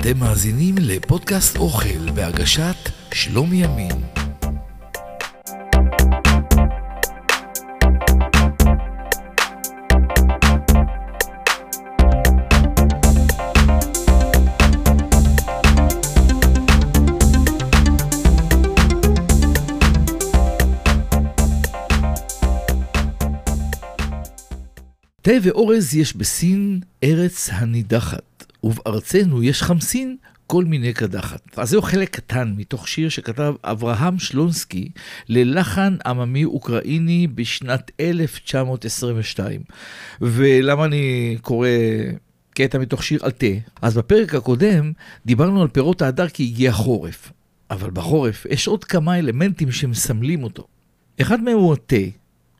אתם מאזינים לפודקאסט אוכל בהגשת שלומי ימין. תה ואורז יש בסין ארץ הנידחת, ובארצנו יש חמסין כל מיני קדחת. אז זהו חלק קטן מתוך שיר שכתב אברהם שלונסקי ללחן עממי אוקראיני בשנת 1922. ולמה אני קורא קטע מתוך שיר על תה? אז בפרק הקודם דיברנו על פירות ההדר כי הגיע חורף. אבל בחורף יש עוד כמה אלמנטים שמסמלים אותו. אחד מהם הוא התה,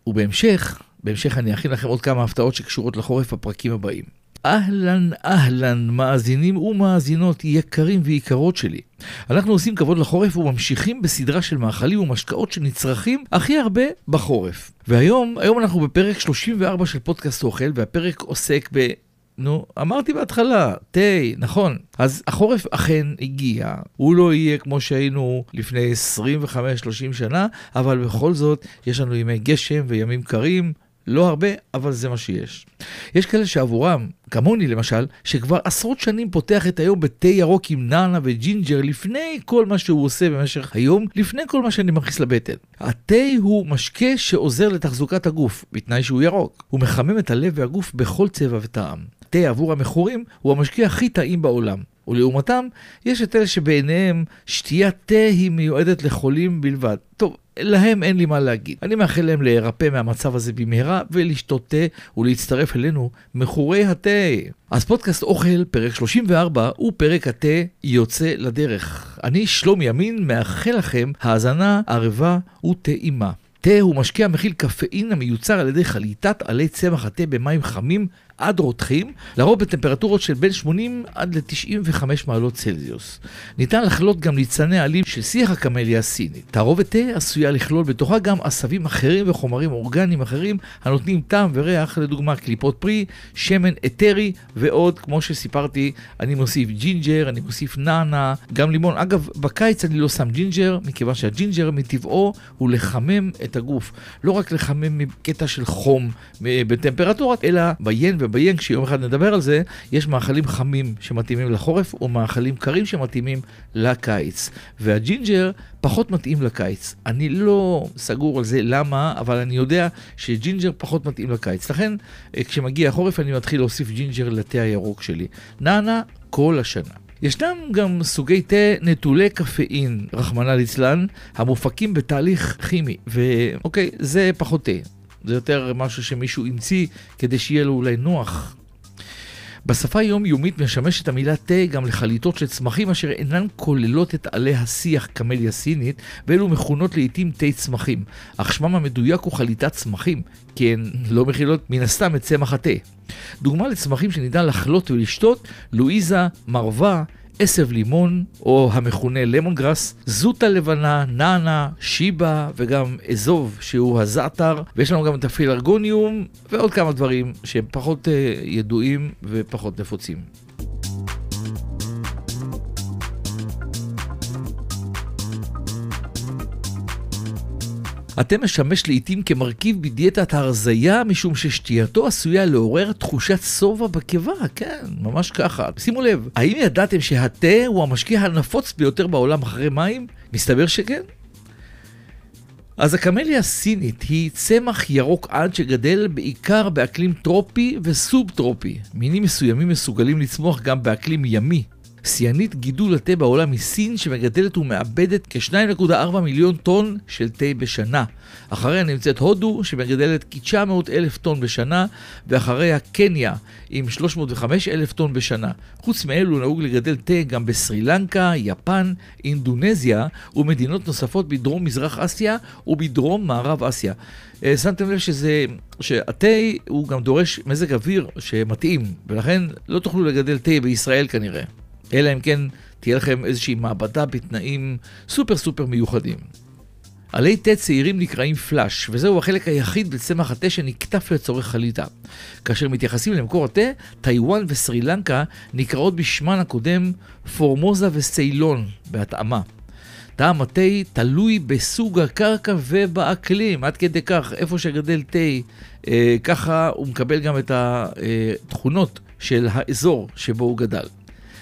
ובהמשך בהמשך אני אכין לכם עוד כמה הפתעות שקשורות לחורף בפרקים הבאים. אהלן אהלן מאזינים ומאזינות יקרים ויקרות שלי. אנחנו עושים כבוד לחורף וממשיכים בסדרה של מאכלים ומשקאות שנצרכים הכי הרבה בחורף. והיום, היום אנחנו בפרק 34 של פודקאסט אוכל, והפרק עוסק ב... נו, אמרתי בהתחלה, תה, נכון. אז החורף אכן הגיע, הוא לא יהיה כמו שהיינו לפני 25-30 שנה, אבל בכל זאת יש לנו ימי גשם וימים קרים, לא הרבה, אבל זה מה שיש. יש כאלה שעבורם, כמוני למשל, שכבר עשרות שנים פותח את היום בתה ירוק עם נאנה וג'ינג'ר לפני כל מה שהוא עושה במשך היום, לפני כל מה שאני מכניס לבטן. התה הוא משקה שעוזר לתחזוקת הגוף, בתנאי שהוא ירוק. הוא מחמם את הלב והגוף בכל צבע וטעם. תה עבור המכורים הוא המשקה הכי טעים בעולם. ולעומתם, יש את אלה שבעיניהם שתיית תה היא מיועדת לחולים בלבד. טוב, להם אין לי מה להגיד. אני מאחל להם להירפא מהמצב הזה במהרה ולשתות תה ולהצטרף אלינו מכורי התה. אז פודקאסט אוכל, פרק 34, הוא פרק התה יוצא לדרך. אני, שלום ימין, מאחל לכם האזנה ערבה וטעימה. תה הוא משקה המכיל קפאין המיוצר על ידי חליטת עלי צמח התה במים חמים עד רותחים, לרוב בטמפרטורות של בין 80 עד ל-95 מעלות צלזיוס. ניתן לחלוט גם ניצני עלים של שיח הקמליה הסינית. תערובת תה עשויה לכלול בתוכה גם עשבים אחרים וחומרים אורגניים אחרים הנותנים טעם וריח, לדוגמה קליפות פרי, שמן אתרי ועוד, כמו שסיפרתי, אני מוסיף ג'ינג'ר, אני מוסיף נאנה, גם לימון. אגב, בקיץ אני לא שם ג'ינג'ר, מכיוון שהג'ינג'ר מטבעו הוא לחמם את הגוף. לא רק לחמם מקטע של חום בטמפרטורות, אלא ביין ו... וביאנג, כשיום אחד נדבר על זה, יש מאכלים חמים שמתאימים לחורף, או מאכלים קרים שמתאימים לקיץ. והג'ינג'ר פחות מתאים לקיץ. אני לא סגור על זה למה, אבל אני יודע שג'ינג'ר פחות מתאים לקיץ. לכן, אה, כשמגיע החורף אני מתחיל להוסיף ג'ינג'ר לתה הירוק שלי. נענה כל השנה. ישנם גם סוגי תה נטולי קפאין, רחמנא ליצלן, המופקים בתהליך כימי, ואוקיי, זה פחות תה. זה יותר משהו שמישהו המציא כדי שיהיה לו אולי נוח. בשפה היומיומית משמשת המילה תה גם לחליטות של צמחים אשר אינן כוללות את עלי השיח קמליה סינית, ואלו מכונות לעיתים תה צמחים, אך שמם המדויק הוא חליטת צמחים, כי הן לא מכילות מן הסתם את צמח התה. דוגמה לצמחים שניתן לחלות ולשתות, לואיזה, מרווה, עשב לימון, או המכונה למון גראס, זוטה לבנה, נאנה, שיבה וגם אזוב שהוא הזעתר, ויש לנו גם את הפילארגוניום ועוד כמה דברים שהם פחות uh, ידועים ופחות נפוצים. התה משמש לעיתים כמרכיב בדיאטת ההרזייה, משום ששתייתו עשויה לעורר תחושת שובע בקיבה, כן, ממש ככה. שימו לב, האם ידעתם שהתה הוא המשקיע הנפוץ ביותר בעולם אחרי מים? מסתבר שכן. אז הקמליה הסינית היא צמח ירוק עד שגדל בעיקר באקלים טרופי וסוב-טרופי. מינים מסוימים מסוגלים לצמוח גם באקלים ימי, שיאנית גידול התה בעולם היא סין שמגדלת ומאבדת כ-2.4 מיליון טון של תה בשנה. אחריה נמצאת הודו שמגדלת כ-900 אלף טון בשנה, ואחריה קניה עם 305 אלף טון בשנה. חוץ מאלו נהוג לגדל תה גם בסרי לנקה, יפן, אינדונזיה ומדינות נוספות בדרום מזרח אסיה ובדרום מערב אסיה. אה, שמתם לב שזה, שהתה הוא גם דורש מזג אוויר שמתאים, ולכן לא תוכלו לגדל תה בישראל כנראה. אלא אם כן תהיה לכם איזושהי מעבדה בתנאים סופר סופר מיוחדים. עלי תה צעירים נקראים פלאש, וזהו החלק היחיד בצמח התה שנקטף לצורך חליטה. כאשר מתייחסים למקור התה, טיוואן וסרי לנקה נקראות בשמן הקודם פורמוזה וסיילון, בהתאמה. טעם התה תלוי בסוג הקרקע ובאקלים, עד כדי כך, איפה שגדל תה, אה, ככה הוא מקבל גם את התכונות של האזור שבו הוא גדל.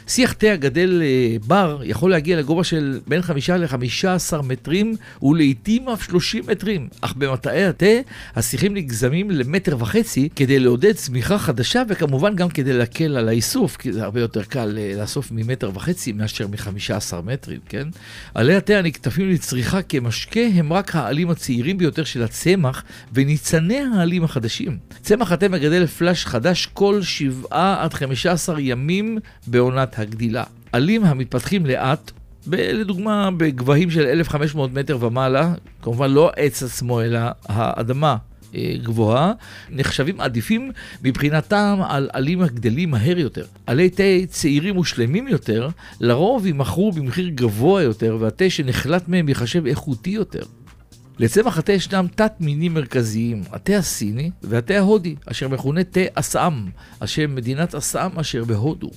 שיח תה הגדל אה, בר יכול להגיע לגובה של בין 5 ל-15 מטרים ולעיתים אף 30 מטרים, אך במטעי התה השיחים נגזמים למטר וחצי כדי לעודד צמיחה חדשה וכמובן גם כדי להקל על האיסוף, כי זה הרבה יותר קל אה, לאסוף ממטר וחצי מאשר מ-15 מטרים, כן? עלי התה הנקטפים לצריכה כמשקה הם רק העלים הצעירים ביותר של הצמח וניצני העלים החדשים. צמח התה מגדל פלאש חדש כל 7 עד 15 ימים בעונת הגדילה. עלים המתפתחים לאט, לדוגמה בגבהים של 1,500 מטר ומעלה, כמובן לא העץ עצמו אלא האדמה אה, גבוהה, נחשבים עדיפים מבחינתם על עלים הגדלים מהר יותר. עלי תה צעירים ושלמים יותר, לרוב יימכרו במחיר גבוה יותר, והתה שנחלט מהם ייחשב איכותי יותר. לצמח התה ישנם תת-מינים מרכזיים, התה הסיני והתה ההודי, אשר מכונה תה אסאם, שם מדינת אסאם אשר בהודו.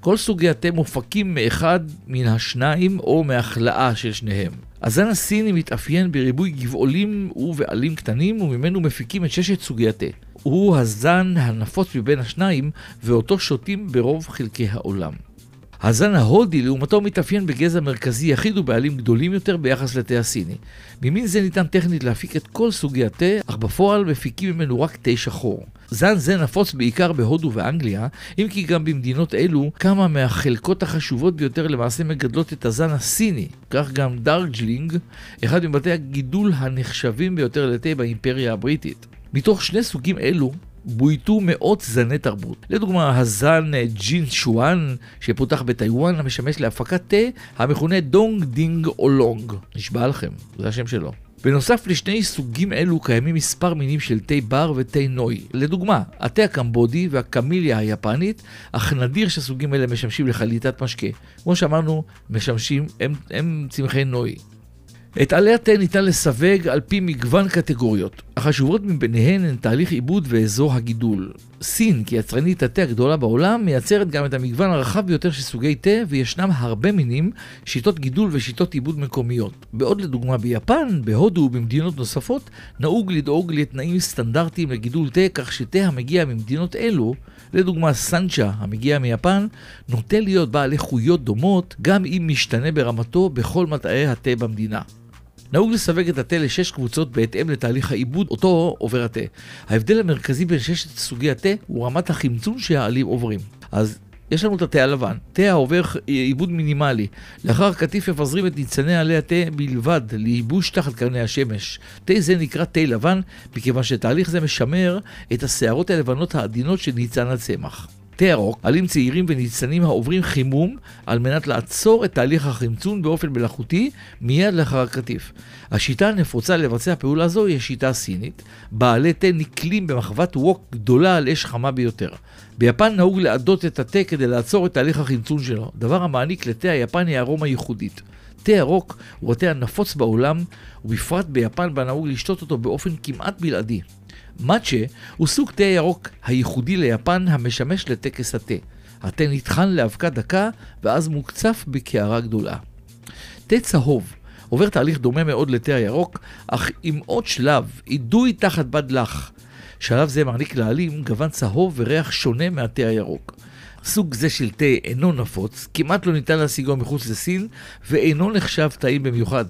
כל סוגי התה מופקים מאחד מן השניים או מהחלאה של שניהם. הזן הסיני מתאפיין בריבוי גבעולים ובעלים קטנים, וממנו מפיקים את ששת סוגי התה. הוא הזן הנפוץ מבין השניים, ואותו שותים ברוב חלקי העולם. הזן ההודי לעומתו מתאפיין בגזע מרכזי יחיד ובעלים גדולים יותר ביחס לתה הסיני. ממין זה ניתן טכנית להפיק את כל סוגי התה, אך בפועל מפיקים ממנו רק תה שחור. זן זה נפוץ בעיקר בהודו ואנגליה, אם כי גם במדינות אלו כמה מהחלקות החשובות ביותר למעשה מגדלות את הזן הסיני, כך גם דארג'לינג, אחד מבתי הגידול הנחשבים ביותר לתה באימפריה הבריטית. מתוך שני סוגים אלו, בויתו מאות זני תרבות. לדוגמה, הזן ג'ין שואן, שפותח בטיוואן, המשמש להפקת תה, המכונה דונג דינג אולונג. נשבע לכם, זה השם שלו. בנוסף לשני סוגים אלו קיימים מספר מינים של תה בר ותה נוי. לדוגמה, התה הקמבודי והקמליה היפנית, אך נדיר שהסוגים אלה משמשים לחליטת משקה. כמו שאמרנו, משמשים, הם, הם צמחי נוי. את עלי התה ניתן לסווג על פי מגוון קטגוריות. החשובות מביניהן הן תהליך עיבוד ואזור הגידול. סין, כיצרנית התה הגדולה בעולם, מייצרת גם את המגוון הרחב ביותר של סוגי תה, וישנם הרבה מינים, שיטות גידול ושיטות עיבוד מקומיות. בעוד לדוגמה ביפן, בהודו ובמדינות נוספות, נהוג לדאוג לתנאים סטנדרטיים לגידול תה, כך שתה המגיע ממדינות אלו, לדוגמה סנצ'ה המגיע מיפן, נוטה להיות בעל איכויות דומות, גם אם משתנה ברמתו בכל מטעי התה במדינה. נהוג לסווג את התה לשש קבוצות בהתאם לתהליך העיבוד אותו עובר התה. ההבדל המרכזי בין ששת סוגי התה הוא רמת החמצון שהעלים עוברים. אז יש לנו את התה הלבן, תה העובר עיבוד מינימלי. לאחר קטיף מפזרים את ניצני עלי התה בלבד לייבוש תחת קרני השמש. תה זה נקרא תה לבן, מכיוון שתהליך זה משמר את השערות הלבנות העדינות של ניצן הצמח. תה ירוק, עלים צעירים וניצנים העוברים חימום על מנת לעצור את תהליך החמצון באופן מלאכותי מיד לאחר הקטיף. השיטה הנפוצה לבצע פעולה זו היא השיטה הסינית, בעלי תה נקלים במחוות ווק גדולה על אש חמה ביותר. ביפן נהוג לעדות את התה כדי לעצור את תהליך החמצון שלו, דבר המעניק לתה היפני ארומה ייחודית. תה ירוק הוא התה הנפוץ בעולם, ובפרט ביפן בה נהוג לשתות אותו באופן כמעט בלעדי. מאצ'ה הוא סוג תה ירוק הייחודי ליפן המשמש לטקס התה. התה נטחן לאבקה דקה ואז מוקצף בקערה גדולה. תה צהוב עובר תהליך דומה מאוד לתה הירוק, אך עם עוד שלב, אידוי תחת בד לח. שלב זה מעניק לעלים גוון צהוב וריח שונה מהתה הירוק. סוג זה של תה אינו נפוץ, כמעט לא ניתן להשיגו מחוץ לסין, ואינו נחשב טעים במיוחד.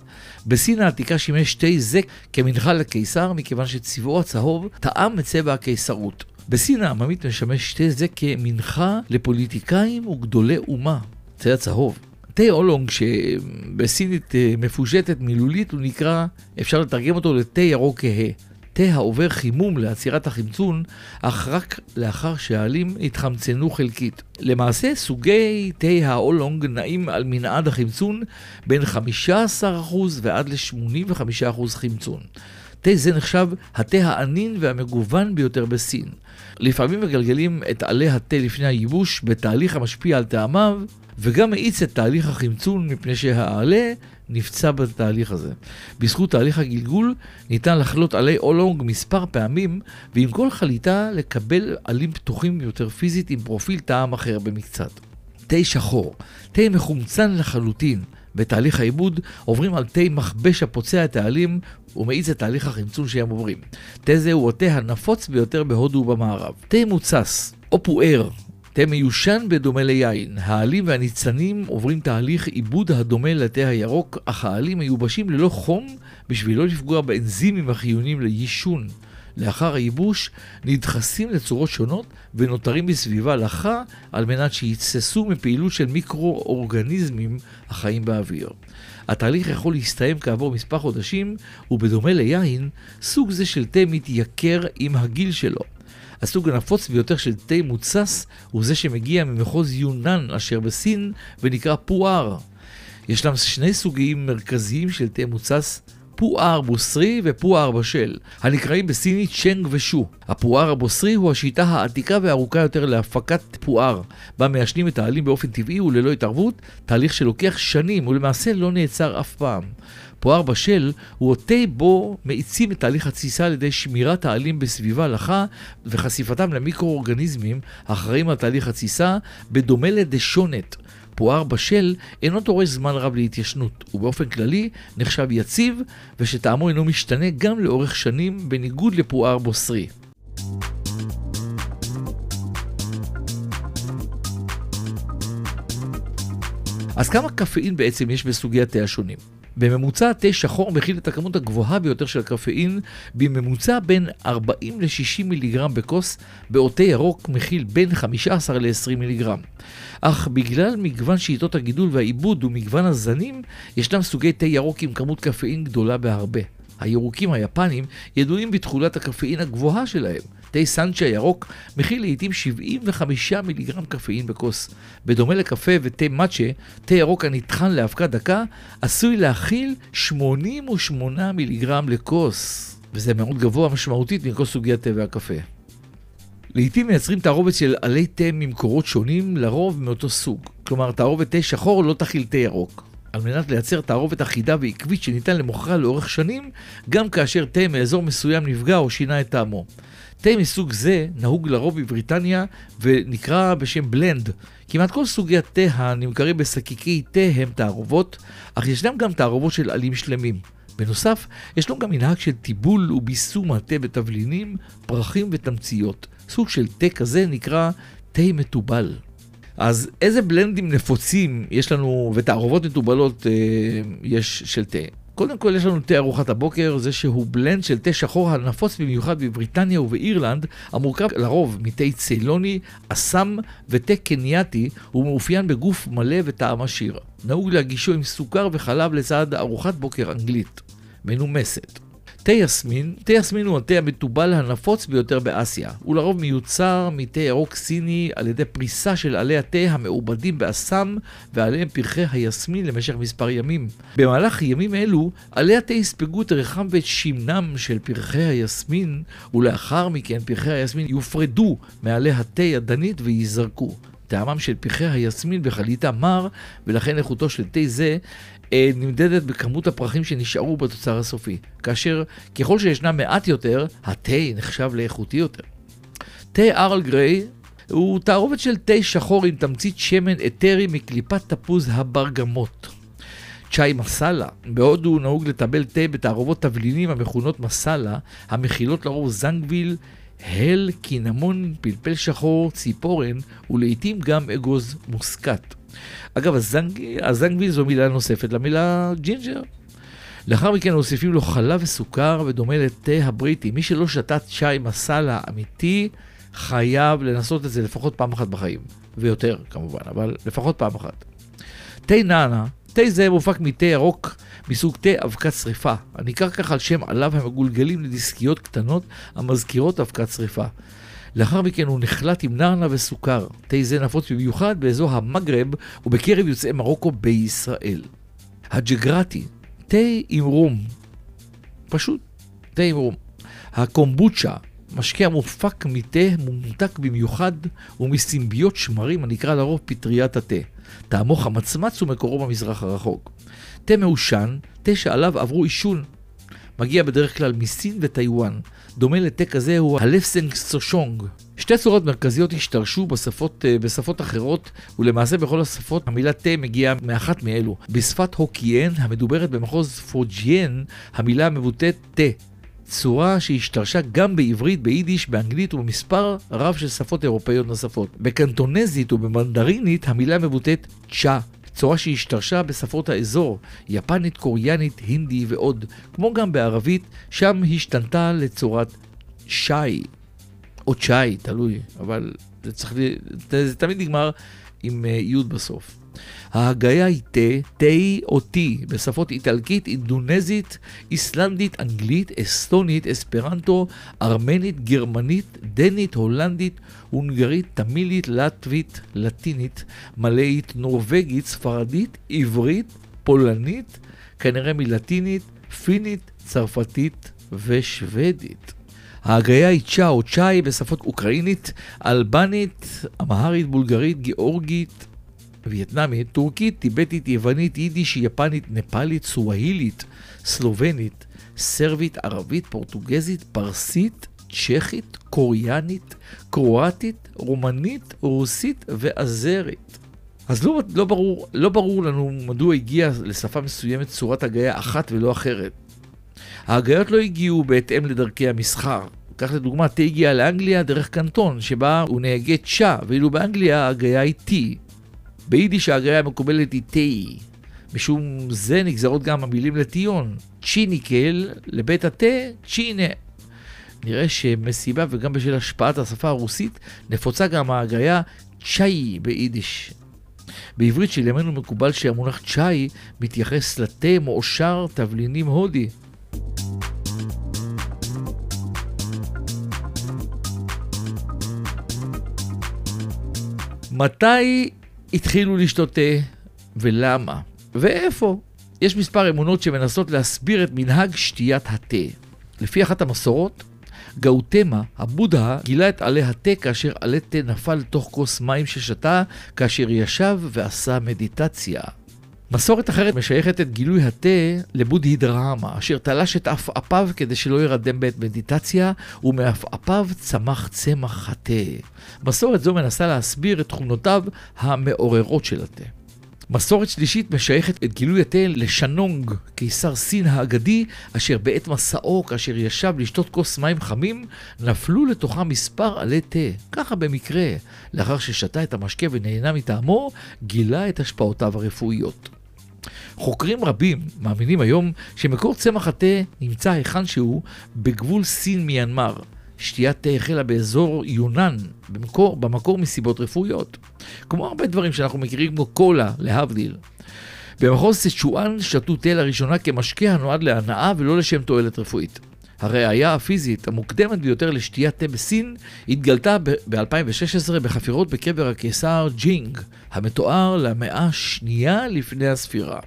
בסין העתיקה שימש תה זה כמנחה לקיסר, מכיוון שצבעו הצהוב טעם את צבע הקיסרות. בסין העממית משמש תה זה כמנחה לפוליטיקאים וגדולי אומה. תה הצהוב. תה אולונג שבסינית אה, מפושטת מילולית הוא נקרא, אפשר לתרגם אותו לתה ירוק כהה. תה העובר חימום לעצירת החמצון, אך רק לאחר שהעלים התחמצנו חלקית. למעשה, סוגי תה האולונג נעים על מנעד החמצון בין 15% ועד ל-85% חמצון. תה זה נחשב התה הענין והמגוון ביותר בסין. לפעמים מגלגלים את עלי התה לפני הייבוש בתהליך המשפיע על טעמיו, וגם מאיץ את תהליך החמצון מפני שהעלה נפצע בתהליך הזה. בזכות תהליך הגלגול ניתן לחלות עלי אולונג מספר פעמים, ועם כל חליטה לקבל עלים פתוחים יותר פיזית עם פרופיל טעם אחר במקצת. תה שחור, תה מחומצן לחלוטין. בתהליך העיבוד עוברים על תה מכבש הפוצע את העלים ומאיץ את תהליך החמצון שהם עוברים. תה זה הוא התה הנפוץ ביותר בהודו ובמערב. תה מוצס, או פואר, תה מיושן בדומה ליין. העלים והניצנים עוברים תהליך עיבוד הדומה לתה הירוק, אך העלים מיובשים ללא חום בשביל לא לפגוע באנזימים החיוניים ליישון. לאחר הייבוש נדחסים לצורות שונות ונותרים בסביבה לחה על מנת שיתססו מפעילות של מיקרואורגניזמים החיים באוויר. התהליך יכול להסתיים כעבור מספר חודשים, ובדומה ליין, סוג זה של תה מתייקר עם הגיל שלו. הסוג הנפוץ ביותר של תה מוצס הוא זה שמגיע ממחוז יונן אשר בסין ונקרא פואר. ישנם שני סוגים מרכזיים של תה מוצס פואר בוסרי ופואר בשל, הנקראים בסינית צ'נג ושו. הפואר הבוסרי הוא השיטה העתיקה והארוכה יותר להפקת פואר, בה מיישנים את העלים באופן טבעי וללא התערבות, תהליך שלוקח שנים ולמעשה לא נעצר אף פעם. פואר בשל הוא התה בו מאיצים את תהליך התסיסה על ידי שמירת העלים בסביבה לחה וחשיפתם למיקרואורגניזמים האחראים על תהליך התסיסה, בדומה לדשונת. פואר בשל אינו דורש זמן רב להתיישנות, ובאופן כללי נחשב יציב ושטעמו אינו משתנה גם לאורך שנים, בניגוד לפואר בוסרי. אז כמה קפאין בעצם יש בסוגי התה השונים? בממוצע תה שחור מכיל את הכמות הגבוהה ביותר של הקפאין, בממוצע בין 40 ל-60 מיליגרם בכוס, בעוד תה ירוק מכיל בין 15 ל-20 מיליגרם. אך בגלל מגוון שיטות הגידול והעיבוד ומגוון הזנים, ישנם סוגי תה ירוק עם כמות קפאין גדולה בהרבה. הירוקים היפנים ידועים בתכולת הקפאין הגבוהה שלהם. תה סנצ'ה ירוק מכיל לעיתים 75 מיליגרם קפאין בכוס. בדומה לקפה ותה מאצ'ה, תה ירוק הנטחן לאבקה דקה עשוי להכיל 88 מיליגרם לכוס. וזה מאוד גבוה משמעותית מכל סוגי התה והקפה. לעיתים מייצרים תערובת של עלי תה ממקורות שונים, לרוב מאותו סוג. כלומר, תערובת תה שחור לא תכיל תה ירוק. על מנת לייצר תערובת אחידה ועקבית שניתן למוכרה לאורך שנים, גם כאשר תה מאזור מסוים נפגע או שינה את טעמו. תה מסוג זה נהוג לרוב בבריטניה ונקרא בשם בלנד. כמעט כל סוגי התה הנמכרים בשקיקי תה הם תערובות, אך ישנם גם תערובות של עלים שלמים. בנוסף, ישנו גם מנהג של טיבול וביסום התה בתבלינים, פרחים ותמציות. סוג של תה כזה נקרא תה מתובל. אז איזה בלנדים נפוצים יש לנו, ותערובות מתובלות אה, יש של תה? קודם כל יש לנו תה ארוחת הבוקר, זה שהוא בלנד של תה שחור הנפוץ במיוחד בבריטניה ובאירלנד, המורכב לרוב מתה צילוני, אסם ותה קנייתי, הוא מאופיין בגוף מלא וטעם עשיר. נהוג להגישו עם סוכר וחלב לצד ארוחת בוקר אנגלית, מנומסת. תה יסמין, תה יסמין הוא התה המתובל הנפוץ ביותר באסיה. הוא לרוב מיוצר מתה ירוק סיני על ידי פריסה של עלי התה המעובדים באסם ועליהם פרחי היסמין למשך מספר ימים. במהלך ימים אלו, עלי התה יספגו את ריחם ואת שמנם של פרחי היסמין, ולאחר מכן פרחי היסמין יופרדו מעלי התה ידנית וייזרקו. טעמם של פרחי היסמין בחליטה מר, ולכן איכותו של תה זה אה, נמדדת בכמות הפרחים שנשארו בתוצר הסופי, כאשר ככל שישנם מעט יותר, התה נחשב לאיכותי יותר. תה ארל גריי הוא תערובת של תה שחור עם תמצית שמן אתרי מקליפת תפוז הברגמות. צ'אי מסאלה, בהודו נהוג לטבל תה בתערובות תבלינים המכונות מסאלה, המכילות לרוב זנגוויל, הל, קינמון, פלפל שחור, ציפורן ולעיתים גם אגוז מוסקת. אגב, הזנג... הזנגוויל זו מילה נוספת למילה ג'ינג'ר. לאחר מכן מוסיפים לו חלב וסוכר ודומה לתה הבריטי. מי שלא שתה צ'אי מסאלה אמיתי, חייב לנסות את זה לפחות פעם אחת בחיים. ויותר כמובן, אבל לפחות פעם אחת. תה נאנה, תה זה מופק מתה ירוק מסוג תה אבק שריפה, הנקרא כך על שם עליו המגולגלים לדיסקיות קטנות המזכירות אבקת שריפה. לאחר מכן הוא נחלט עם נרנה וסוכר. תה זה נפוץ במיוחד באזור המגרב ובקרב יוצאי מרוקו בישראל. הג'גרטי, תה עם רום. פשוט תה עם רום. הקומבוצ'ה, משקה המופק מתה מומתק במיוחד ומסימביות שמרים הנקרא לרוב פטריית התה. טעמו חמצמץ ומקורו במזרח הרחוק. תה מעושן, תה שעליו עברו עישון. מגיע בדרך כלל מסין וטיוואן. דומה לתה כזה הוא הלפסנג סושונג. שתי צורות מרכזיות השתרשו בשפות, אה, בשפות אחרות, ולמעשה בכל השפות המילה תה מגיעה מאחת מאלו. בשפת הוקיין, המדוברת במחוז פוג'יין, המילה מבוטאת תה. צורה שהשתרשה גם בעברית, ביידיש, באנגלית ובמספר רב של שפות אירופאיות נוספות. בקנטונזית ובמנדרינית המילה מבוטאת צ'ה. צורה שהשתרשה בשפות האזור, יפנית, קוריאנית, הינדי ועוד, כמו גם בערבית, שם השתנתה לצורת שי, או צ'אי, תלוי, אבל זה, צריך, זה, זה תמיד נגמר עם uh, י' בסוף. ההגייה היא תה, תה או טי, בשפות איטלקית, אינדונזית, איסלנדית, אנגלית, אסטונית, אספרנטו, ארמנית, גרמנית, דנית, הולנדית, הונגרית, תמילית, לטבית, לטינית, מלאית, נורבגית, ספרדית, עברית, פולנית, כנראה מלטינית, פינית, צרפתית ושוודית. ההגייה היא צ'ה או צ'אי בשפות אוקראינית, אלבנית, אמהרית, בולגרית, גיאורגית, וייטנאמית, טורקית, טיבטית, יוונית, יידיש, יפנית, נפאלית, סואהילית, סלובנית, סרבית, ערבית, פורטוגזית, פרסית, צ'כית, קוריאנית, קרואטית, רומנית, רוסית ואזרית. אז לא, לא, ברור, לא ברור לנו מדוע הגיעה לשפה מסוימת צורת הגיה אחת ולא אחרת. ההגיות לא הגיעו בהתאם לדרכי המסחר. כך לדוגמה, תה הגיע לאנגליה דרך קנטון, שבה הוא נהגה צ'ה, ואילו באנגליה ההגיה היא טי. ביידיש ההגיה המקובלת היא תה. משום זה נגזרות גם המילים לטיון. צ'יניקל, לבית התה, צ'ינה. נראה שמסיבה וגם בשל השפעת השפה הרוסית, נפוצה גם ההגיה צ'אי ביידיש. בעברית של ימינו מקובל שהמונח צ'אי מתייחס לתה מועשר תבלינים הודי. מתי התחילו לשתות תה ולמה ואיפה? יש מספר אמונות שמנסות להסביר את מנהג שתיית התה. לפי אחת המסורות, גאוטמה, הבודה, גילה את עלי התה כאשר עלי תה נפל לתוך כוס מים ששתה כאשר ישב ועשה מדיטציה. מסורת אחרת משייכת את גילוי התה לבודהידרמה, אשר תלש את עפעפיו כדי שלא ירדם בעת מדיטציה, ומעפעפיו צמח צמח התה. מסורת זו מנסה להסביר את תכונותיו המעוררות של התה. מסורת שלישית משייכת את גילוי התה לשנונג, קיסר סין האגדי, אשר בעת מסעו, כאשר ישב לשתות כוס מים חמים, נפלו לתוכה מספר עלי תה. ככה במקרה, לאחר ששתה את המשקה ונהנה מטעמו, גילה את השפעותיו הרפואיות. חוקרים רבים מאמינים היום שמקור צמח התה נמצא היכן שהוא בגבול סין מיינמר. שתיית תה החלה באזור יונן, במקור, במקור מסיבות רפואיות. כמו הרבה דברים שאנחנו מכירים כמו קולה, להבדיל. במחוז סצ'ואן שתו תה לראשונה כמשקה הנועד להנאה ולא לשם תועלת רפואית. הראייה הפיזית המוקדמת ביותר לשתיית תה בסין התגלתה ב-2016 בחפירות בקבר הקיסר ג'ינג, המתואר למאה השנייה לפני הספירה.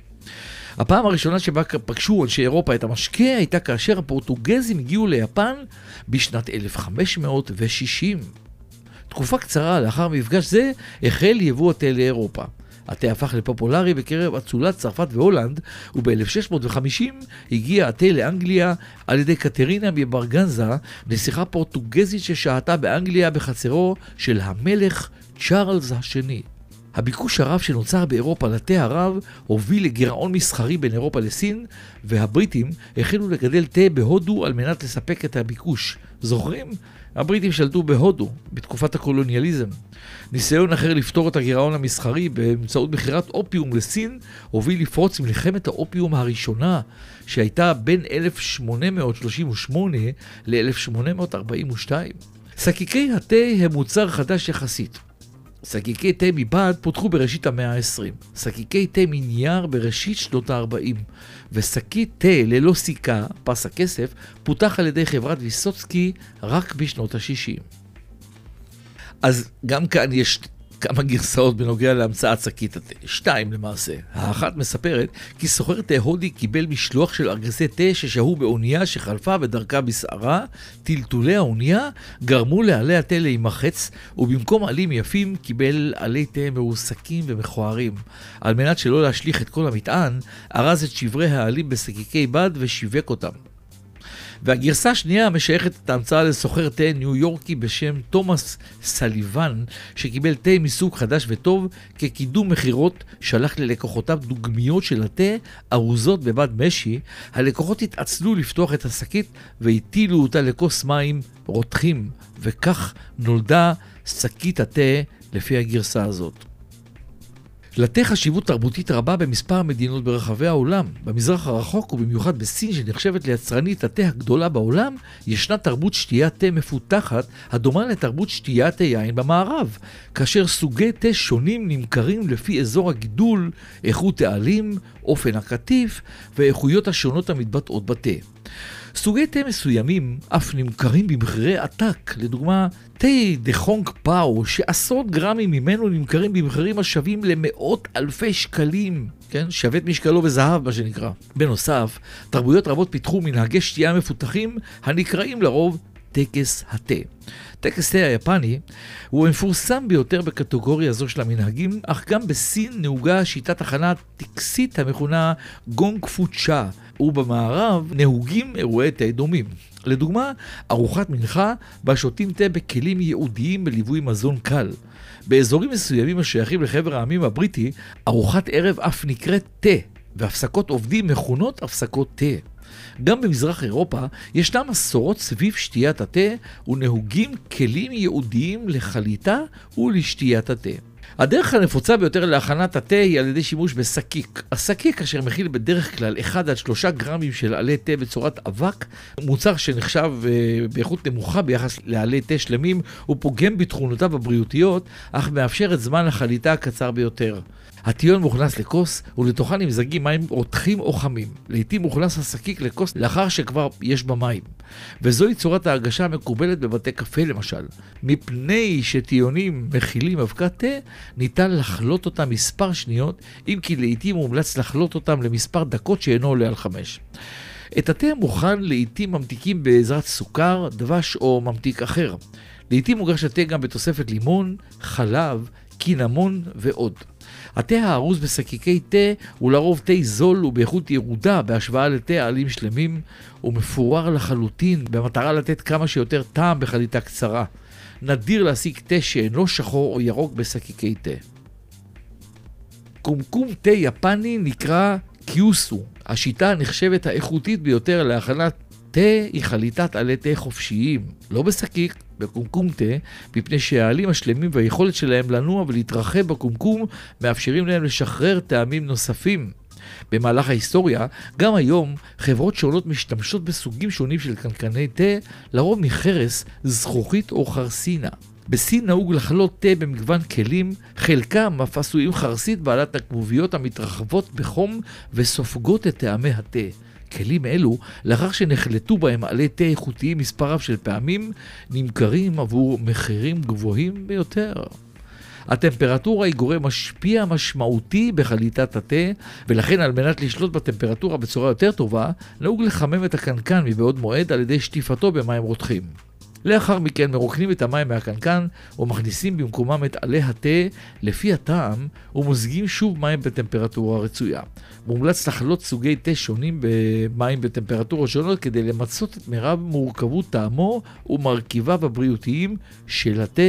הפעם הראשונה שבה פגשו אנשי אירופה את המשקה הייתה כאשר הפורטוגזים הגיעו ליפן בשנת 1560. תקופה קצרה לאחר מפגש זה החל יבוא התה לאירופה. התה הפך לפופולרי בקרב אצולת צרפת והולנד, וב-1650 הגיע התה לאנגליה על ידי קטרינה מברגנזה, נסיכה פורטוגזית ששהתה באנגליה בחצרו של המלך צ'ארלס השני. הביקוש הרב שנוצר באירופה לתה הרב הוביל לגירעון מסחרי בין אירופה לסין, והבריטים החלו לגדל תה בהודו על מנת לספק את הביקוש. זוכרים? הבריטים שלטו בהודו בתקופת הקולוניאליזם. ניסיון אחר לפתור את הגירעון המסחרי באמצעות מכירת אופיום לסין הוביל לפרוץ מלחמת האופיום הראשונה שהייתה בין 1838 ל-1842. שקיקי התה הם מוצר חדש יחסית. שקיקי תה מבד פותחו בראשית המאה ה-20, שקיקי תה מנייר בראשית שנות ה-40, ושקית תה ללא סיכה, פס הכסף, פותח על ידי חברת ויסוצקי רק בשנות ה-60. אז גם כאן יש כמה גרסאות בנוגע להמצאת שקית התה, שתיים למעשה. האחת מספרת כי סוחר תה הודי קיבל משלוח של ארגזי תה ששהו באונייה שחלפה בדרכה בסערה, טלטולי האונייה גרמו לעלי התה להימחץ, ובמקום עלים יפים קיבל עלי תה מרוסקים ומכוערים. על מנת שלא להשליך את כל המטען, ארז את שברי העלים בשקיקי בד ושיווק אותם. והגרסה השנייה משייכת את ההמצאה לסוחר תה ניו יורקי בשם תומאס סליבן, שקיבל תה מסוג חדש וטוב, כקידום מכירות שלח ללקוחותיו דוגמיות של התה ארוזות בבד משי. הלקוחות התעצלו לפתוח את השקית והטילו אותה לכוס מים רותחים, וכך נולדה שקית התה לפי הגרסה הזאת. לתה חשיבות תרבותית רבה במספר מדינות ברחבי העולם. במזרח הרחוק ובמיוחד בסין, שנחשבת ליצרנית התה הגדולה בעולם, ישנה תרבות שתיית תה מפותחת הדומה לתרבות שתיית היין במערב, כאשר סוגי תה שונים נמכרים לפי אזור הגידול, איכות העלים, אופן הקטיף והאיכויות השונות המתבטאות בתה. סוגי תה מסוימים אף נמכרים במחירי עתק, לדוגמה תה דה חונג פאו, שעשרות גרמים ממנו נמכרים במחירים השווים למאות אלפי שקלים, כן? שווה את משקלו בזהב, מה שנקרא. בנוסף, תרבויות רבות פיתחו מנהגי שתייה מפותחים, הנקראים לרוב טקס התה. טקס תה היפני הוא המפורסם ביותר בקטגוריה זו של המנהגים, אך גם בסין נהוגה שיטת הכנה טקסית המכונה גונג פוצ'ה, ובמערב נהוגים אירועי תה דומים. לדוגמה, ארוחת מנחה בה שותים תה בכלים ייעודיים בליווי מזון קל. באזורים מסוימים השייכים לחבר העמים הבריטי, ארוחת ערב אף נקראת תה, והפסקות עובדים מכונות הפסקות תה. גם במזרח אירופה ישנם מסורות סביב שתיית התה ונהוגים כלים ייעודיים לחליטה ולשתיית התה. הדרך הנפוצה ביותר להכנת התה היא על ידי שימוש בשקיק. השקיק, אשר מכיל בדרך כלל 1 עד 3 גרמים של עלי תה בצורת אבק, מוצר שנחשב uh, באיכות נמוכה ביחס לעלי תה שלמים, הוא פוגם בתכונותיו הבריאותיות, אך מאפשר את זמן החליטה הקצר ביותר. הטיון מוכנס לכוס, ולתוכה נמזגים מים רותחים או חמים. לעתים מוכנס השקיק לכוס לאחר שכבר יש בה מים. וזוהי צורת ההרגשה המקובלת בבתי קפה למשל. מפני שטיונים מכילים אבקת תה, ניתן לחלוט אותם מספר שניות, אם כי לעתים מומלץ לחלוט אותם למספר דקות שאינו עולה על חמש. את התה המוכן לעתים ממתיקים בעזרת סוכר, דבש או ממתיק אחר. לעתים מוגש התה גם בתוספת לימון, חלב, קינמון ועוד. התה הארוז בשקיקי תה הוא לרוב תה זול ובאיכות ירודה בהשוואה לתה עלים שלמים, ומפורר לחלוטין במטרה לתת כמה שיותר טעם בחליטה קצרה. נדיר להשיג תה שאינו שחור או ירוק בשקיקי תה. קומקום תה יפני נקרא קיוסו. השיטה הנחשבת האיכותית ביותר להכנת תה היא חליטת עלי תה חופשיים, לא בשקיק, בקומקום תה, מפני שהעלים השלמים והיכולת שלהם לנוע ולהתרחב בקומקום מאפשרים להם לשחרר טעמים נוספים. במהלך ההיסטוריה, גם היום, חברות שונות משתמשות בסוגים שונים של קנקני תה, לרוב מחרס, זכוכית או חרסינה. בסין נהוג לחלות תה במגוון כלים, חלקם אף עשויים חרסית בעלת הכבוביות המתרחבות בחום וסופגות את טעמי התה. כלים אלו, לאחר שנחלטו בהם עלי תה איכותיים מספר רב של פעמים, נמכרים עבור מחירים גבוהים ביותר. הטמפרטורה היא גורם משפיע משמעותי בחליטת התה, ולכן על מנת לשלוט בטמפרטורה בצורה יותר טובה, נהוג לחמם את הקנקן מבעוד מועד על ידי שטיפתו במים רותחים. לאחר מכן מרוקנים את המים מהקנקן ומכניסים במקומם את עלי התה לפי הטעם ומוזגים שוב מים בטמפרטורה רצויה. מומלץ לחלות סוגי תה שונים במים בטמפרטורות שונות כדי למצות את מירב מורכבות טעמו ומרכיביו הבריאותיים של התה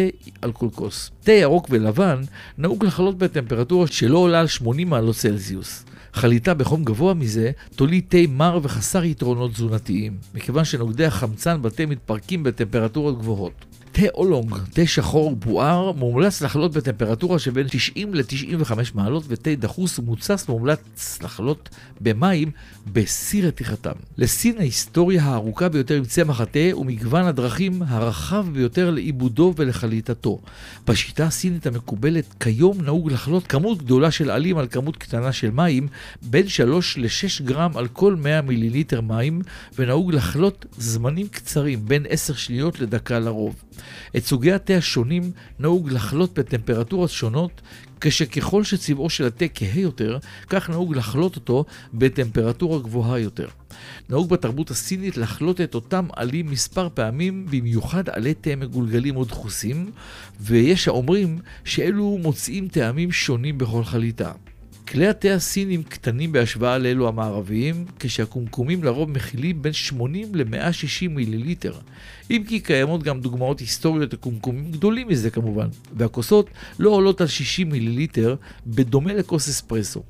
על כל כוס. תה ירוק ולבן נהוג לחלות בטמפרטורה שלא עולה על 80 מעלות צלזיוס. חליטה בחום גבוה מזה תוליד תה מר וחסר יתרונות תזונתיים, מכיוון שנוגדי החמצן בתה מתפרקים בטמפרטורות גבוהות. תה אולונג, תה שחור בוער, מומלץ לחלות בטמפרטורה שבין 90 ל-95 מעלות, ותה דחוס ומוצס מומלץ לחלות במים בשיא רתיחתם. לסין ההיסטוריה הארוכה ביותר עם צמח התה ומגוון הדרכים הרחב ביותר לעיבודו ולחליטתו. בשיטה הסינית המקובלת כיום נהוג לחלות כמות גדולה של עלים על כמות קטנה של מים, בין 3 ל-6 גרם על כל 100 מיליליטר מים, ונהוג לחלות זמנים קצרים, בין 10 שניות לדקה לרוב. את סוגי התה השונים נהוג לחלות בטמפרטורות שונות, כשככל שצבעו של התה כהה יותר, כך נהוג לחלות אותו בטמפרטורה גבוהה יותר. נהוג בתרבות הסינית לחלות את אותם עלים מספר פעמים, במיוחד עלי תה מגולגלים או דחוסים, ויש האומרים שאלו מוצאים טעמים שונים בכל חליטה. כלי התה הסינים קטנים בהשוואה לאלו המערביים, כשהקומקומים לרוב מכילים בין 80 ל-160 מיליליטר. אם כי קיימות גם דוגמאות היסטוריות לקומקומים גדולים מזה כמובן, והכוסות לא עולות על 60 מיליליטר, בדומה לכוס אספרסו.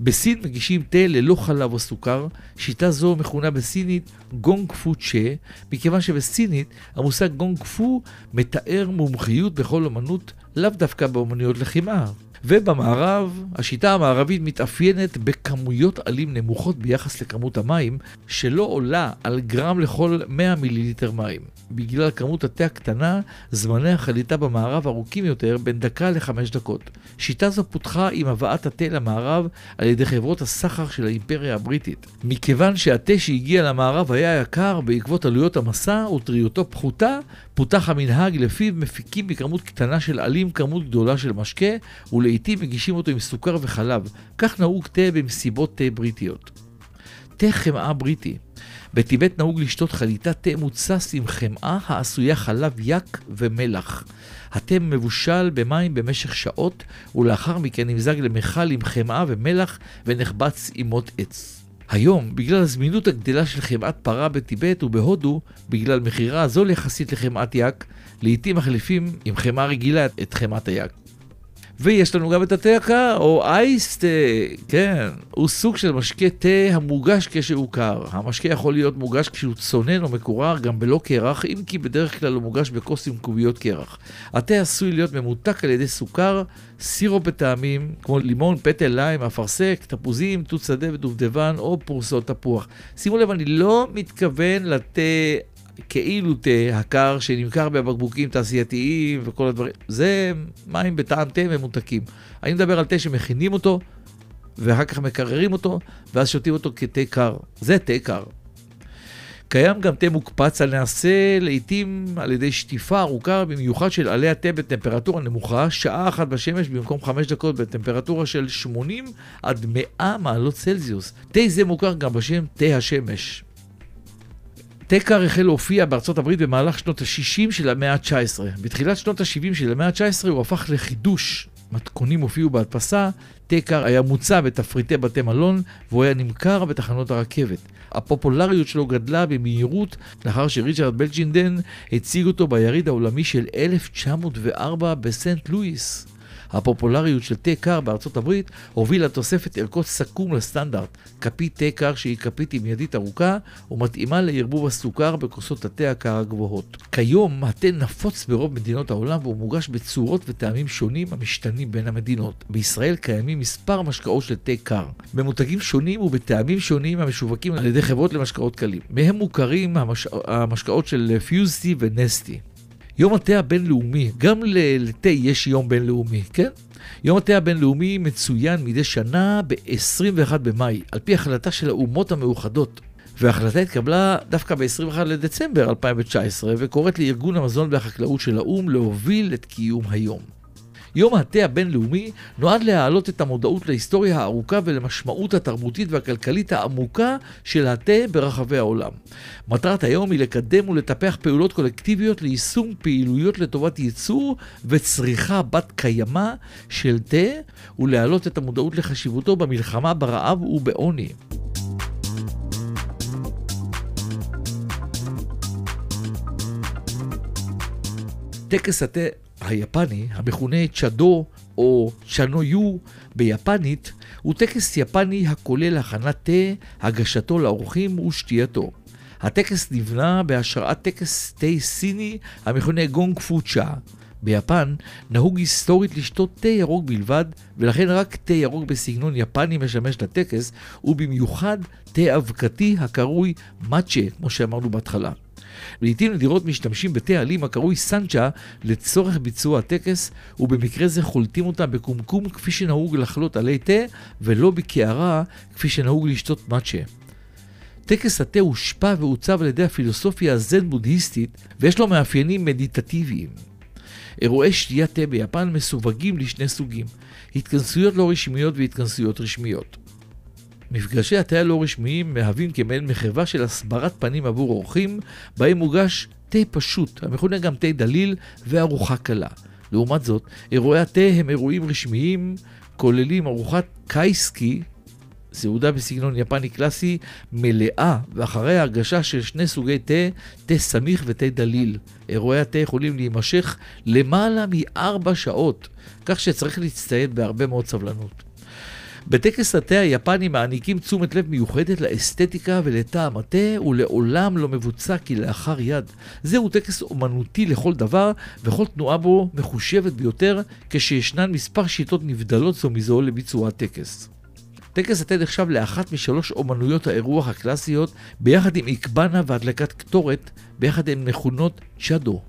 בסין מגישים תה ללא חלב או סוכר, שיטה זו מכונה בסינית גונג פו צ'ה, מכיוון שבסינית המושג גונג פו מתאר מומחיות בכל אמנות, לאו דווקא באמנויות לחימה. ובמערב, השיטה המערבית מתאפיינת בכמויות עלים נמוכות ביחס לכמות המים, שלא עולה על גרם לכל 100 מיליליטר מים. בגלל כמות התה הקטנה, זמני החליטה במערב ארוכים יותר, בין דקה לחמש דקות. שיטה זו פותחה עם הבאת התה למערב על ידי חברות הסחר של האימפריה הבריטית. מכיוון שהתה שהגיע למערב היה יקר בעקבות עלויות המסע וטריותו פחותה, פותח המנהג לפיו מפיקים בכמות קטנה של עלים כמות גדולה של משקה, ולעיתים מגישים אותו עם סוכר וחלב. כך נהוג תה במסיבות תה בריטיות. תה חמאה בריטי בטיבט נהוג לשתות חליטת תה מוצס עם חמאה העשויה חלב יק ומלח. התה מבושל במים במשך שעות, ולאחר מכן נמזג למכל עם חמאה ומלח ונחבץ עם מוט עץ. היום, בגלל הזמינות הגדלה של חמאת פרה בטיבט ובהודו, בגלל מכירה זול יחסית לחמאת יק, לעיתים מחליפים עם חמאה רגילה את חמאת היק. ויש לנו גם את התה הקר, או אייס תה, כן, הוא סוג של משקה תה המוגש כשהוא קר. המשקה יכול להיות מוגש כשהוא צונן או מקורר, גם בלא קרח, אם כי בדרך כלל הוא מוגש בכוס עם קוביות קרח. התה עשוי להיות ממותק על ידי סוכר, סירופ בטעמים, כמו לימון, פטל, ליים, אפרסק, תפוזים, תות שדה ודובדבן או פורסות תפוח. שימו לב, אני לא מתכוון לתה כאילו תה הקר שנמכר בבקבוקים תעשייתיים וכל הדברים, זה מים בטעם תה ממותקים. אני מדבר על תה שמכינים אותו, ואחר כך מקררים אותו, ואז שותים אותו כתה קר. זה תה קר. קיים גם תה מוקפץ הנעשה לעיתים על ידי שטיפה ארוכה במיוחד של עלי התה בטמפרטורה נמוכה, שעה אחת בשמש במקום חמש דקות בטמפרטורה של 80 עד 100 מעלות צלזיוס. תה זה מוכר גם בשם תה השמש. טקאר החל להופיע בארצות הברית במהלך שנות ה-60 של המאה ה-19. בתחילת שנות ה-70 של המאה ה-19 הוא הפך לחידוש. מתכונים הופיעו בהדפסה, טקאר היה מוצע בתפריטי בתי מלון, והוא היה נמכר בתחנות הרכבת. הפופולריות שלו גדלה במהירות לאחר שריצ'רד בלג'ינדן הציג אותו ביריד העולמי של 1904 בסנט לואיס. הפופולריות של תה קר בארצות הברית הובילה תוספת ערכות סכו"ם לסטנדרט. כפית תה קר שהיא כפית עם ידית ארוכה ומתאימה לערבוב הסוכר בכוסות התה הקר הגבוהות. כיום התה נפוץ ברוב מדינות העולם והוא מוגש בצורות וטעמים שונים המשתנים בין המדינות. בישראל קיימים מספר משקאות של תה קר, במותגים שונים ובטעמים שונים המשווקים על ידי חברות למשקאות קלים. מהם מוכרים המש... המשקאות של פיוזטי ונסטי. יום התה הבינלאומי, גם לתה יש יום בינלאומי, כן? יום התה הבינלאומי מצוין מדי שנה ב-21 במאי, על פי החלטה של האומות המאוחדות. וההחלטה התקבלה דווקא ב-21 לדצמבר 2019, וקוראת לארגון המזון והחקלאות של האו"ם להוביל את קיום היום. יום התה הבינלאומי נועד להעלות את המודעות להיסטוריה הארוכה ולמשמעות התרבותית והכלכלית העמוקה של התה ברחבי העולם. מטרת היום היא לקדם ולטפח פעולות קולקטיביות ליישום פעילויות לטובת ייצור וצריכה בת קיימא של תה ולהעלות את המודעות לחשיבותו במלחמה ברעב ובעוני. טקס התה היפני, המכונה צ'אדו או צ'אנויו ביפנית, הוא טקס יפני הכולל הכנת תה, הגשתו לאורחים ושתייתו. הטקס נבנה בהשראת טקס תה סיני המכונה גונג פוצ'ה. ביפן נהוג היסטורית לשתות תה ירוק בלבד, ולכן רק תה ירוק בסגנון יפני משמש לטקס, ובמיוחד תה אבקתי הקרוי מאצ'ה, כמו שאמרנו בהתחלה. לעיתים נדירות משתמשים בתה עלים הקרוי סנצ'ה לצורך ביצוע הטקס, ובמקרה זה חולטים אותם בקומקום כפי שנהוג לחלות עלי תה, ולא בקערה כפי שנהוג לשתות מאצ'ה. טקס התה הושפע ועוצב על ידי הפילוסופיה הזן-בודהיסטית, ויש לו מאפיינים מדיטטיביים. אירועי שתיית תה ביפן מסווגים לשני סוגים, התכנסויות לא רשמיות והתכנסויות רשמיות. מפגשי התה הלא רשמיים מהווים כמעין מחווה של הסברת פנים עבור אורחים, בהם מוגש תה פשוט, המכונה גם תה דליל, וארוחה קלה. לעומת זאת, אירועי התה הם אירועים רשמיים, כוללים ארוחת קייסקי, סעודה בסגנון יפני קלאסי, מלאה, ואחרי הרגשה של שני סוגי תה, תה סמיך ותה דליל. אירועי התה יכולים להימשך למעלה מארבע שעות, כך שצריך להצטייד בהרבה מאוד סבלנות. בטקס התה היפני מעניקים תשומת לב מיוחדת לאסתטיקה ולטעם התה, ולעולם לא מבוצע כלאחר יד. זהו טקס אומנותי לכל דבר, וכל תנועה בו מחושבת ביותר, כשישנן מספר שיטות נבדלות זו מזו לביצוע הטקס. טקס התה נחשב לאחת משלוש אומנויות האירוח הקלאסיות, ביחד עם איקבנה והדלקת קטורת, ביחד עם מכונות צ'אדו.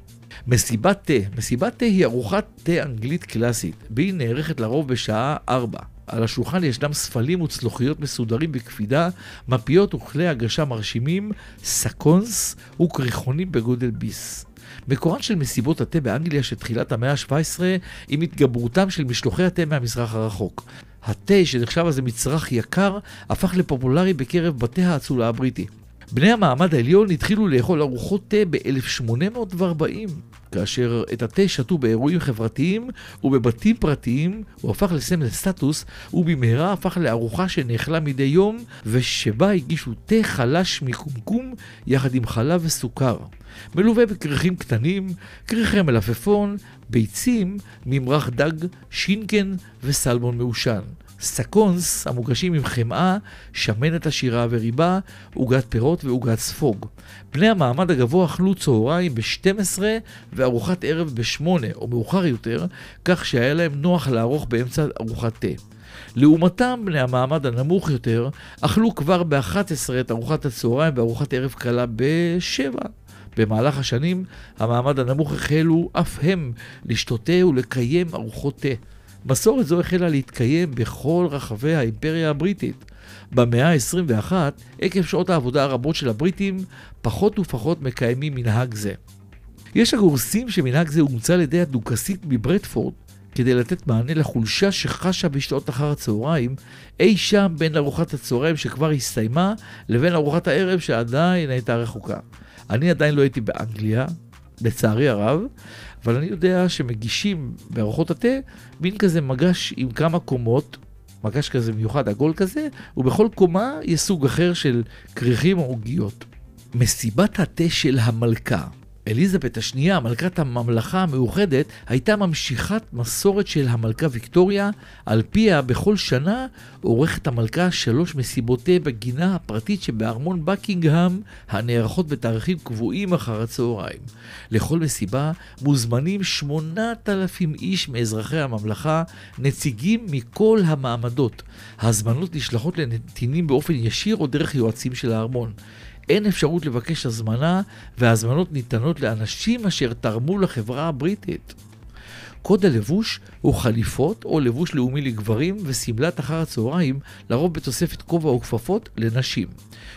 מסיבת תה, מסיבת תה היא ארוחת תה אנגלית קלאסית, והיא נערכת לרוב בשעה 4. על השולחן ישנם ספלים וצלוחיות מסודרים בקפידה, מפיות וכלי הגשה מרשימים, סקונס וקריחונים בגודל ביס. מקורן של מסיבות התה באנגליה של תחילת המאה ה-17 עם התגברותם של משלוחי התה מהמזרח הרחוק. התה, שנחשב אז למצרך יקר, הפך לפופולרי בקרב בתי האצולה הבריטי. בני המעמד העליון התחילו לאכול ארוחות תה ב-1840, כאשר את התה שתו באירועים חברתיים ובבתים פרטיים, הוא הפך לסמל סטטוס, ובמהרה הפך לארוחה שנאכלה מדי יום, ושבה הגישו תה חלש מקומקום יחד עם חלב וסוכר. מלווה בכריכים קטנים, כריכי מלפפון, ביצים, ממרח דג, שינקן וסלמון מעושן. סקונס המוגשים עם חמאה, שמנת עשירה וריבה, עוגת פירות ועוגת ספוג. בני המעמד הגבוה אכלו צהריים ב-12 וארוחת ערב ב-8 או מאוחר יותר, כך שהיה להם נוח לערוך באמצע ארוחת תה. לעומתם, בני המעמד הנמוך יותר אכלו כבר ב-11 את ארוחת הצהריים וארוחת ערב קלה ב-7. במהלך השנים, המעמד הנמוך החלו אף הם לשתות תה ולקיים ארוחות תה. מסורת זו החלה להתקיים בכל רחבי האימפריה הבריטית. במאה ה-21, עקב שעות העבודה הרבות של הבריטים, פחות ופחות מקיימים מנהג זה. יש הגורסים שמנהג זה הומצא על ידי הדוכסית מברדפורד כדי לתת מענה לחולשה שחשה בשעות אחר הצהריים, אי שם בין ארוחת הצהריים שכבר הסתיימה, לבין ארוחת הערב שעדיין הייתה רחוקה. אני עדיין לא הייתי באנגליה, לצערי הרב, אבל אני יודע שמגישים בארוחות התה מין כזה מגש עם כמה קומות, מגש כזה מיוחד, עגול כזה, ובכל קומה יש סוג אחר של כריכים או עוגיות. מסיבת התה של המלכה אליזבת השנייה, מלכת הממלכה המאוחדת, הייתה ממשיכת מסורת של המלכה ויקטוריה, על פיה בכל שנה עורכת המלכה שלוש מסיבות תה בגינה הפרטית שבארמון בקינגהם, הנערכות בתאריכים קבועים אחר הצהריים. לכל מסיבה מוזמנים שמונת אלפים איש מאזרחי הממלכה, נציגים מכל המעמדות. ההזמנות נשלחות לנתינים באופן ישיר או דרך יועצים של הארמון. אין אפשרות לבקש הזמנה, וההזמנות ניתנות לאנשים אשר תרמו לחברה הבריטית. קוד הלבוש הוא חליפות או לבוש לאומי לגברים ושמלת אחר הצהריים, לרוב בתוספת כובע או כפפות לנשים.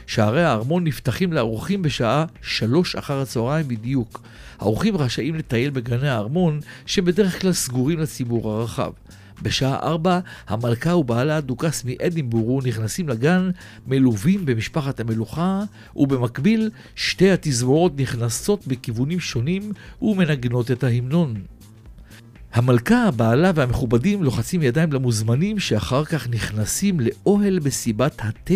שערי הארמון נפתחים לאורחים בשעה שלוש אחר הצהריים בדיוק. האורחים רשאים לטייל בגני הארמון, שבדרך כלל סגורים לציבור הרחב. בשעה ארבע, המלכה ובעלה דוכס מאדינבורו נכנסים לגן, מלווים במשפחת המלוכה, ובמקביל שתי התזמורות נכנסות בכיוונים שונים ומנגנות את ההמנון. המלכה, בעלה והמכובדים לוחצים ידיים למוזמנים שאחר כך נכנסים לאוהל מסיבת התה.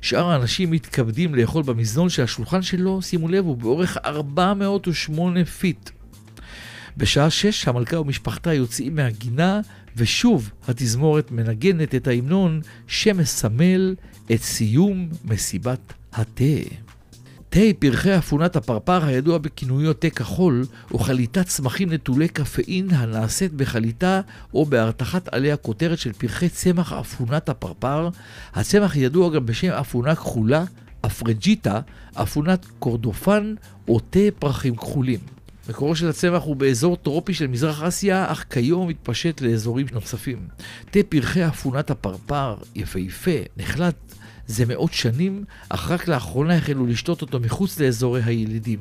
שאר האנשים מתכבדים לאכול במזנון של השולחן שלו, שימו לב, הוא באורך 408 פיט. בשעה שש המלכה ומשפחתה יוצאים מהגינה, ושוב התזמורת מנגנת את ההמנון שמסמל את סיום מסיבת התה. תה פרחי אפונת הפרפר הידוע בכינויו תה כחול, הוא חליטת צמחים נטולי קפאין הנעשית בחליטה או בהרתחת עליה כותרת של פרחי צמח אפונת הפרפר. הצמח ידוע גם בשם אפונה כחולה, אפרג'יטה, אפונת קורדופן או תה פרחים כחולים. מקורו של הצמח הוא באזור טרופי של מזרח אסיה, אך כיום מתפשט לאזורים נוספים. תה פרחי אפונת הפרפר, יפהפה, נחלט, זה מאות שנים, אך רק לאחרונה החלו לשתות אותו מחוץ לאזורי הילידים.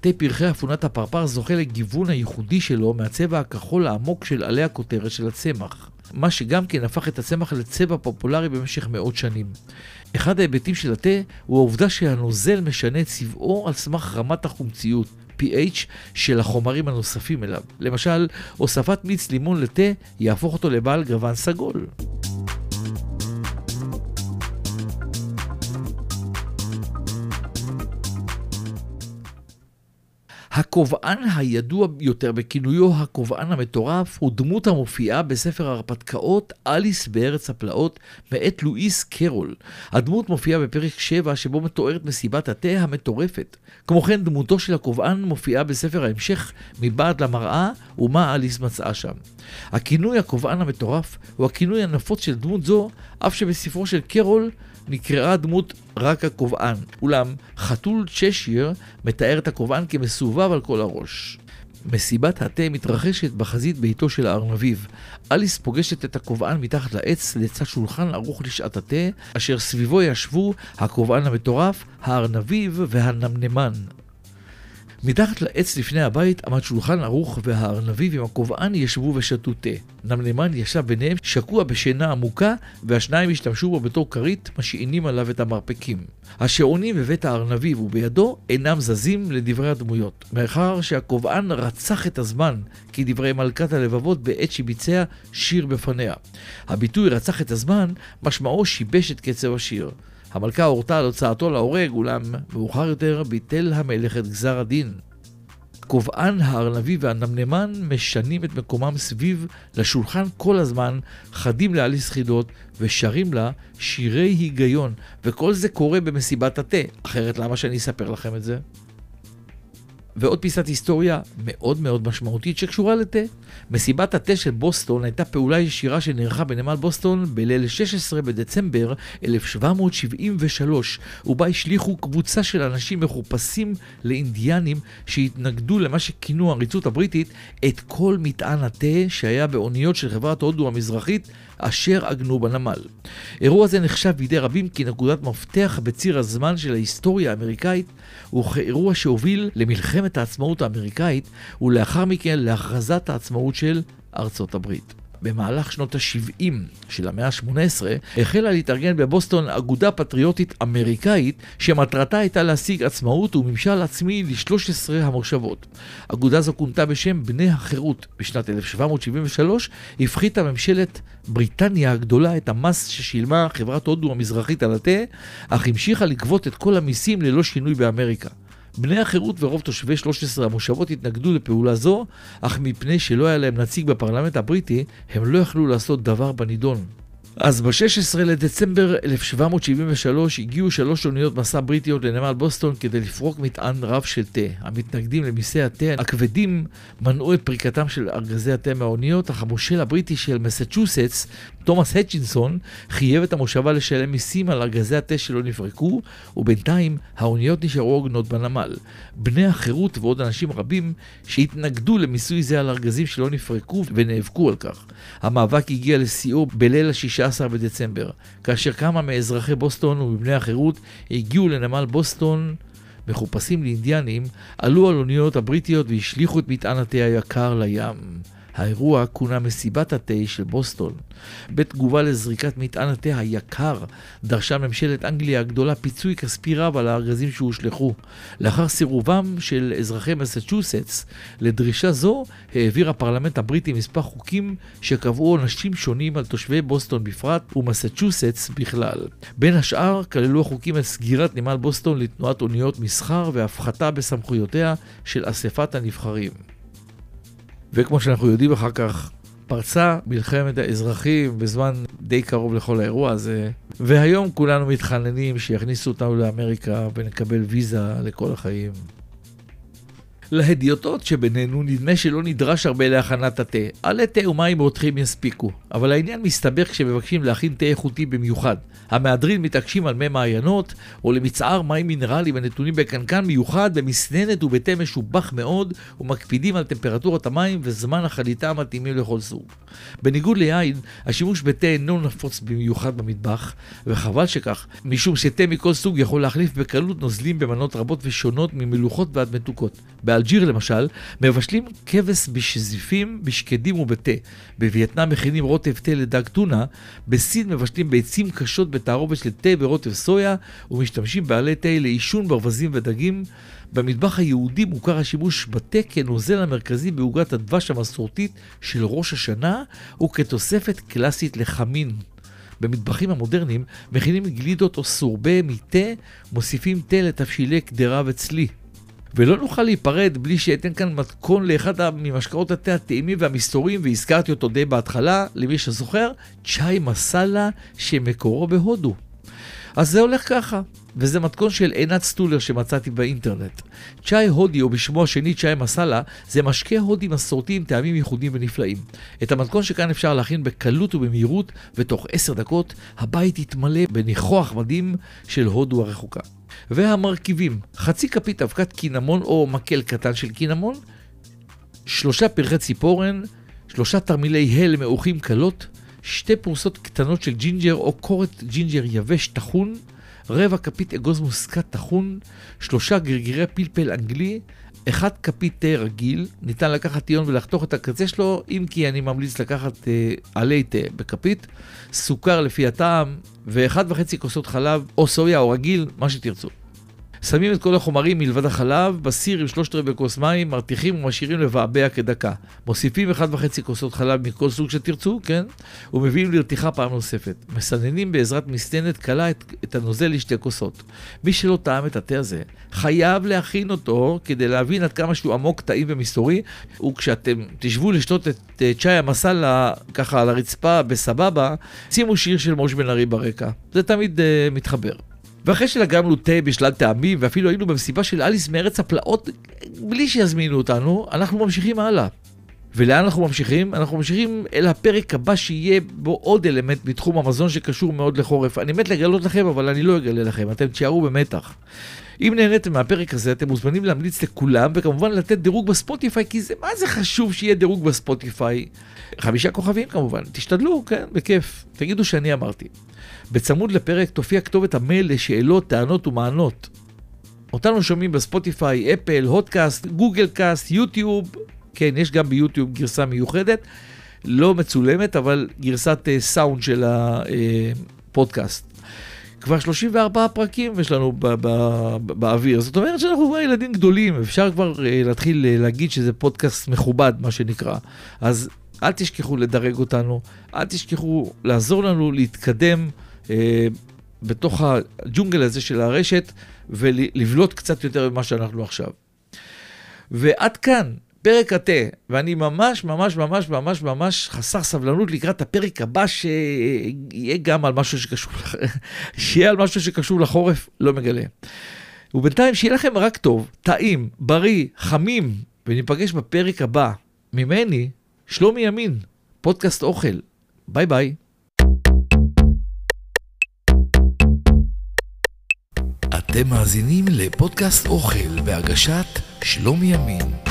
תה פרחי אפונת הפרפר זוכה לגיוון הייחודי שלו מהצבע הכחול העמוק של עלי הכותרת של הצמח. מה שגם כן הפך את הצמח לצבע פופולרי במשך מאות שנים. אחד ההיבטים של התה הוא העובדה שהנוזל משנה צבעו על סמך רמת החומציות, pH, של החומרים הנוספים אליו. למשל, הוספת מיץ לימון לתה יהפוך אותו לבעל גוון סגול. הקובען הידוע יותר בכינויו הקובען המטורף הוא דמות המופיעה בספר ההרפתקאות אליס בארץ הפלאות מאת לואיס קרול. הדמות מופיעה בפרק 7 שבו מתוארת מסיבת התה המטורפת. כמו כן דמותו של הקובען מופיעה בספר ההמשך מבעד למראה ומה אליס מצאה שם. הכינוי הקובען המטורף הוא הכינוי הנפוץ של דמות זו אף שבספרו של קרול נקראה הדמות רק הקובען, אולם חתול צ'שיר מתאר את הקובען כמסובב על כל הראש. מסיבת התה מתרחשת בחזית ביתו של הארנביב. אליס פוגשת את הקובען מתחת לעץ לצד שולחן ערוך לשעת התה, אשר סביבו ישבו הקובען המטורף, הארנביב והנמנמן. מתחת לעץ לפני הבית עמד שולחן ערוך והארנביב עם הקובען ישבו ושתו תה. נמנמן ישב ביניהם שקוע בשינה עמוקה והשניים השתמשו בו בתור כרית משעינים עליו את המרפקים. השעונים בבית הארנביב ובידו אינם זזים לדברי הדמויות, מאחר שהקובען רצח את הזמן כדברי מלכת הלבבות בעת שביצע שיר בפניה. הביטוי רצח את הזמן משמעו שיבש את קצב השיר. המלכה הורתה על הוצאתו להורג, אולם מאוחר יותר ביטל המלך את גזר הדין. קובען, הארנבי והנמנמן משנים את מקומם סביב לשולחן כל הזמן, חדים לאליס חידות ושרים לה שירי היגיון, וכל זה קורה במסיבת התה, אחרת למה שאני אספר לכם את זה? ועוד פיסת היסטוריה מאוד מאוד משמעותית שקשורה לתה. מסיבת התה של בוסטון הייתה פעולה ישירה שנערכה בנמל בוסטון בליל 16 בדצמבר 1773, ובה השליכו קבוצה של אנשים מחופשים לאינדיאנים שהתנגדו למה שכינו העריצות הבריטית את כל מטען התה שהיה באוניות של חברת הודו המזרחית אשר עגנו בנמל. אירוע זה נחשב בידי רבים כנקודת מפתח בציר הזמן של ההיסטוריה האמריקאית, וכאירוע שהוביל למלחמת העצמאות האמריקאית, ולאחר מכן להכרזת העצמאות של ארצות הברית. במהלך שנות ה-70 של המאה ה-18 החלה להתארגן בבוסטון אגודה פטריוטית אמריקאית שמטרתה הייתה להשיג עצמאות וממשל עצמי ל-13 המושבות. אגודה זו כונתה בשם בני החירות. בשנת 1773 הפחיתה ממשלת בריטניה הגדולה את המס ששילמה חברת הודו המזרחית על התה, אך המשיכה לגבות את כל המיסים ללא שינוי באמריקה. בני החירות ורוב תושבי 13 המושבות התנגדו לפעולה זו, אך מפני שלא היה להם נציג בפרלמנט הבריטי, הם לא יכלו לעשות דבר בנידון. אז ב-16 לדצמבר 1773 הגיעו שלוש אוניות מסע בריטיות לנמל בוסטון כדי לפרוק מטען רב של תה. המתנגדים למיסי התה הכבדים מנעו את פריקתם של ארגזי התה מהאוניות, אך המושל הבריטי של מסצ'וסטס, תומאס הצ'ינסון, חייב את המושבה לשלם מיסים על ארגזי התה שלא נפרקו, ובינתיים האוניות נשארו עוגנות בנמל. בני החירות ועוד אנשים רבים שהתנגדו למיסוי זה על ארגזים שלא נפרקו ונאבקו על כך. המאבק הגיע לשיאו בליל ה-16 16 בדצמבר, כאשר כמה מאזרחי בוסטון ומבני החירות הגיעו לנמל בוסטון מחופשים לאינדיאנים, עלו על אוניות הבריטיות והשליכו את מטען התה היקר לים. האירוע כונה מסיבת התה של בוסטון. בתגובה לזריקת מטען התה היקר, דרשה ממשלת אנגליה הגדולה פיצוי כספי רב על הארגזים שהושלכו. לאחר סירובם של אזרחי מסצ'וסטס לדרישה זו, העביר הפרלמנט הבריטי מספר חוקים שקבעו עונשים שונים על תושבי בוסטון בפרט ומסצ'וסטס בכלל. בין השאר כללו החוקים את סגירת נמל בוסטון לתנועת אוניות מסחר והפחתה בסמכויותיה של אספת הנבחרים. וכמו שאנחנו יודעים אחר כך, פרצה מלחמת האזרחים בזמן די קרוב לכל האירוע הזה, והיום כולנו מתחננים שיכניסו אותנו לאמריקה ונקבל ויזה לכל החיים. להדיוטות שבינינו נדמה שלא נדרש הרבה להכנת התה. עלי תה ומים רותחים יספיקו, אבל העניין מסתבך כשמבקשים להכין תה איכותי במיוחד. המהדרין מתעקשים על מי מעיינות, או למצער מים מינרליים הנתונים בקנקן מיוחד, במסננת ובתה משובח מאוד, ומקפידים על טמפרטורת המים וזמן החליטה המתאימים לכל סוג. בניגוד ליין, השימוש בתה אינו נפוץ במיוחד במטבח, וחבל שכך, משום שתה מכל סוג יכול להחליף בקלות נוזלים במנות רבות ושונות ממלוכות ועד מתוקות. באלג'יר למשל, מבשלים כבש בשזיפים, בשקדים ובתה. בווייטנאם מכינים רוטב תה לדג טונה, בסין מבשלים ביצים קשות בתערובת של תה ורוטב סויה, ומשתמשים בעלי תה לעישון ברווזים ודגים. במטבח היהודי מוכר השימוש בתה כנוזל המרכזי בעוגת הדבש המסורתית של ראש השנה, וכתוספת קלאסית לחמין. במטבחים המודרניים מכינים גלידות או סורבה מתה, מוסיפים תה לתבשילי קדרה וצלי. ולא נוכל להיפרד בלי שאתן כאן מתכון לאחד ממשקאות התה הטעימים והמסתוריים, והזכרתי אותו די בהתחלה, למי שזוכר, צ'אי מסאלה שמקורו בהודו. אז זה הולך ככה, וזה מתכון של עינת סטולר שמצאתי באינטרנט. צ'אי הודי, או בשמו השני צ'אי מסאלה, זה משקה הודי מסורתי עם טעמים ייחודיים ונפלאים. את המתכון שכאן אפשר להכין בקלות ובמהירות, ותוך עשר דקות הבית יתמלא בניחוח מדהים של הודו הרחוקה. והמרכיבים, חצי כפית אבקת קינמון או מקל קטן של קינמון, שלושה פרחי ציפורן, שלושה תרמילי הל מעוכים קלות, שתי פרוסות קטנות של ג'ינג'ר או קורט ג'ינג'ר יבש טחון, רבע כפית אגוז מוסקת טחון, שלושה גרגירי פלפל אנגלי, אחד כפית תה רגיל, ניתן לקחת טיון ולחתוך את הקצה שלו, אם כי אני ממליץ לקחת אה, עלי תה בכפית, סוכר לפי הטעם, ואחד וחצי כוסות חלב, או סויה או רגיל, מה שתרצו. שמים את כל החומרים מלבד החלב, בסיר עם שלושת רבעי כוס מים, מרתיחים ומשאירים לבעבע כדקה. מוסיפים אחד וחצי כוסות חלב מכל סוג שתרצו, כן? ומביאים לרתיחה פעם נוספת. מסננים בעזרת מסתנת קלה את, את הנוזל לשתי כוסות. מי שלא טעם את התה הזה, חייב להכין אותו כדי להבין עד כמה שהוא עמוק, טעים ומסתורי, וכשאתם תשבו לשתות את uh, צ'אי המסאלה ככה על הרצפה בסבבה, שימו שיר של מוש בן ארי ברקע. זה תמיד uh, מתחבר. ואחרי שלגמנו תה בשלל טעמים, ואפילו היינו במסיבה של אליס מארץ הפלאות, בלי שיזמינו אותנו, אנחנו ממשיכים הלאה. ולאן אנחנו ממשיכים? אנחנו ממשיכים אל הפרק הבא שיהיה בו עוד אלמנט בתחום המזון שקשור מאוד לחורף. אני מת לגלות לכם, אבל אני לא אגלה לכם, אתם תשארו במתח. אם נהניתם מהפרק הזה, אתם מוזמנים להמליץ לכולם, וכמובן לתת דירוג בספוטיפיי, כי זה, מה זה חשוב שיהיה דירוג בספוטיפיי? חמישה כוכבים כמובן, תשתדלו, כן, בכיף. תגידו שאני אמרתי. בצמוד לפרק תופיע כתובת המייל לשאלות, טענות ומענות. אותנו שומעים בספוטיפיי, אפל פודקאסט, גוגל קאסט, יוטיוב, כן, יש גם ביוטיוב גרסה מיוחדת, לא מצולמת, אבל גרסת אה, סאונד של הפודקאסט. כבר 34 פרקים יש לנו ב- ב- באוויר, זאת אומרת שאנחנו כבר ילדים גדולים, אפשר כבר אה, להתחיל אה, להגיד שזה פודקאסט מכובד, מה שנקרא. אז אל תשכחו לדרג אותנו, אל תשכחו לעזור לנו להתקדם אה, בתוך הג'ונגל הזה של הרשת ולבלוט קצת יותר ממה שאנחנו עכשיו. ועד כאן, פרק התה, ואני ממש ממש ממש ממש ממש חסר סבלנות לקראת הפרק הבא שיהיה גם על משהו שקשור, שיהיה על משהו שקשור לחורף, לא מגלה. ובינתיים שיהיה לכם רק טוב, טעים, בריא, חמים, וניפגש בפרק הבא. ממני, שלומי ימין, פודקאסט אוכל. ביי ביי. אתם מאזינים לפודקאסט אוכל בהגשת שלומי ימין.